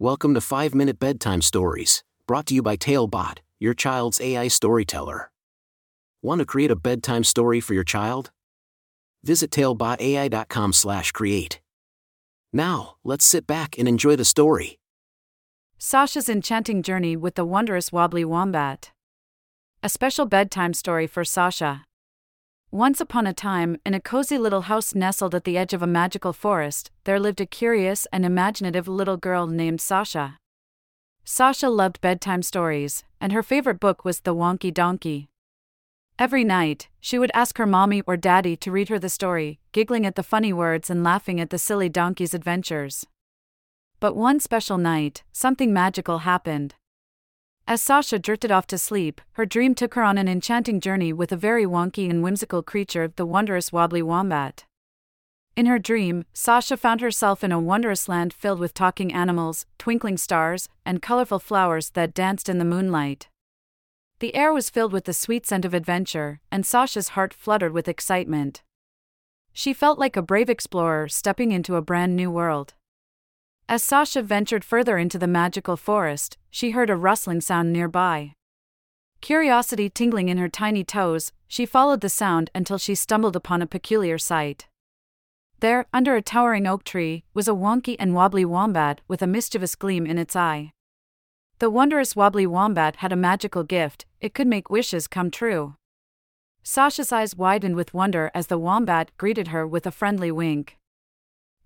Welcome to 5 Minute Bedtime Stories, brought to you by Talebot, your child's AI storyteller. Want to create a bedtime story for your child? Visit talebotai.com/create. Now, let's sit back and enjoy the story. Sasha's enchanting journey with the wondrous wobbly wombat. A special bedtime story for Sasha. Once upon a time, in a cozy little house nestled at the edge of a magical forest, there lived a curious and imaginative little girl named Sasha. Sasha loved bedtime stories, and her favorite book was The Wonky Donkey. Every night, she would ask her mommy or daddy to read her the story, giggling at the funny words and laughing at the silly donkey's adventures. But one special night, something magical happened. As Sasha drifted off to sleep, her dream took her on an enchanting journey with a very wonky and whimsical creature, the wondrous wobbly wombat. In her dream, Sasha found herself in a wondrous land filled with talking animals, twinkling stars, and colorful flowers that danced in the moonlight. The air was filled with the sweet scent of adventure, and Sasha's heart fluttered with excitement. She felt like a brave explorer stepping into a brand new world. As Sasha ventured further into the magical forest, she heard a rustling sound nearby. Curiosity tingling in her tiny toes, she followed the sound until she stumbled upon a peculiar sight. There, under a towering oak tree, was a wonky and wobbly wombat with a mischievous gleam in its eye. The wondrous wobbly wombat had a magical gift, it could make wishes come true. Sasha's eyes widened with wonder as the wombat greeted her with a friendly wink.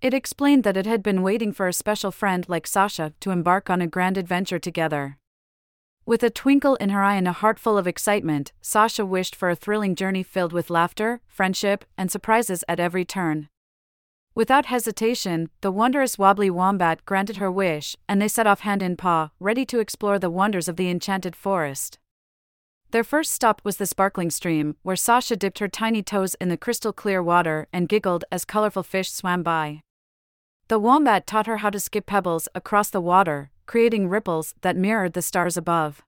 It explained that it had been waiting for a special friend like Sasha to embark on a grand adventure together. With a twinkle in her eye and a heart full of excitement, Sasha wished for a thrilling journey filled with laughter, friendship, and surprises at every turn. Without hesitation, the wondrous wobbly wombat granted her wish, and they set off hand in paw, ready to explore the wonders of the enchanted forest. Their first stop was the sparkling stream, where Sasha dipped her tiny toes in the crystal clear water and giggled as colorful fish swam by. The wombat taught her how to skip pebbles across the water, creating ripples that mirrored the stars above.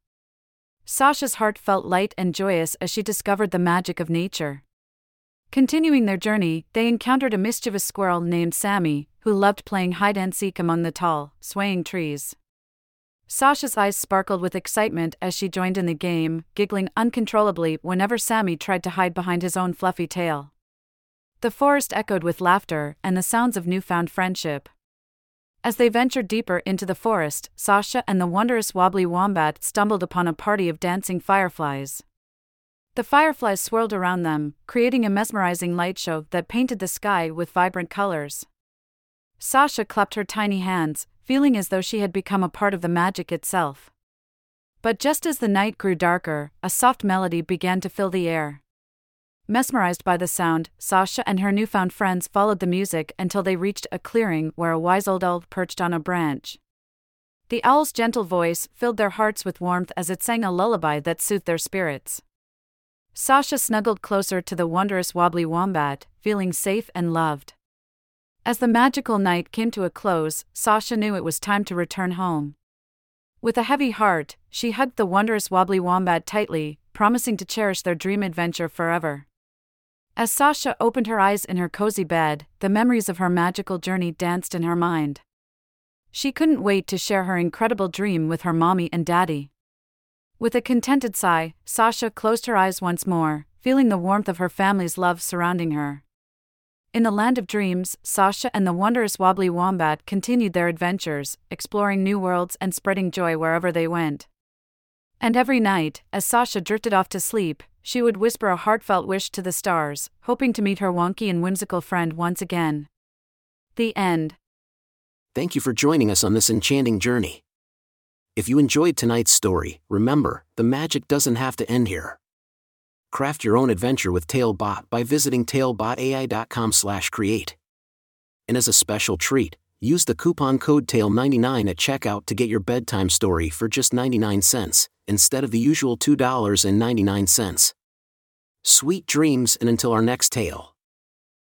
Sasha's heart felt light and joyous as she discovered the magic of nature. Continuing their journey, they encountered a mischievous squirrel named Sammy, who loved playing hide and seek among the tall, swaying trees. Sasha's eyes sparkled with excitement as she joined in the game, giggling uncontrollably whenever Sammy tried to hide behind his own fluffy tail. The forest echoed with laughter and the sounds of newfound friendship. As they ventured deeper into the forest, Sasha and the wondrous wobbly wombat stumbled upon a party of dancing fireflies. The fireflies swirled around them, creating a mesmerizing light show that painted the sky with vibrant colors. Sasha clapped her tiny hands, feeling as though she had become a part of the magic itself. But just as the night grew darker, a soft melody began to fill the air. Mesmerized by the sound, Sasha and her newfound friends followed the music until they reached a clearing where a wise old owl perched on a branch. The owl's gentle voice filled their hearts with warmth as it sang a lullaby that soothed their spirits. Sasha snuggled closer to the wondrous wobbly wombat, feeling safe and loved. As the magical night came to a close, Sasha knew it was time to return home. With a heavy heart, she hugged the wondrous wobbly wombat tightly, promising to cherish their dream adventure forever. As Sasha opened her eyes in her cozy bed, the memories of her magical journey danced in her mind. She couldn't wait to share her incredible dream with her mommy and daddy. With a contented sigh, Sasha closed her eyes once more, feeling the warmth of her family's love surrounding her. In the land of dreams, Sasha and the wondrous wobbly wombat continued their adventures, exploring new worlds and spreading joy wherever they went. And every night, as Sasha drifted off to sleep, she would whisper a heartfelt wish to the stars, hoping to meet her wonky and whimsical friend once again. The end. Thank you for joining us on this enchanting journey. If you enjoyed tonight's story, remember, the magic doesn't have to end here. Craft your own adventure with Talebot by visiting talebotai.com/create. And as a special treat, use the coupon code TALE99 at checkout to get your bedtime story for just 99 cents instead of the usual $2.99. Sweet dreams and until our next tale.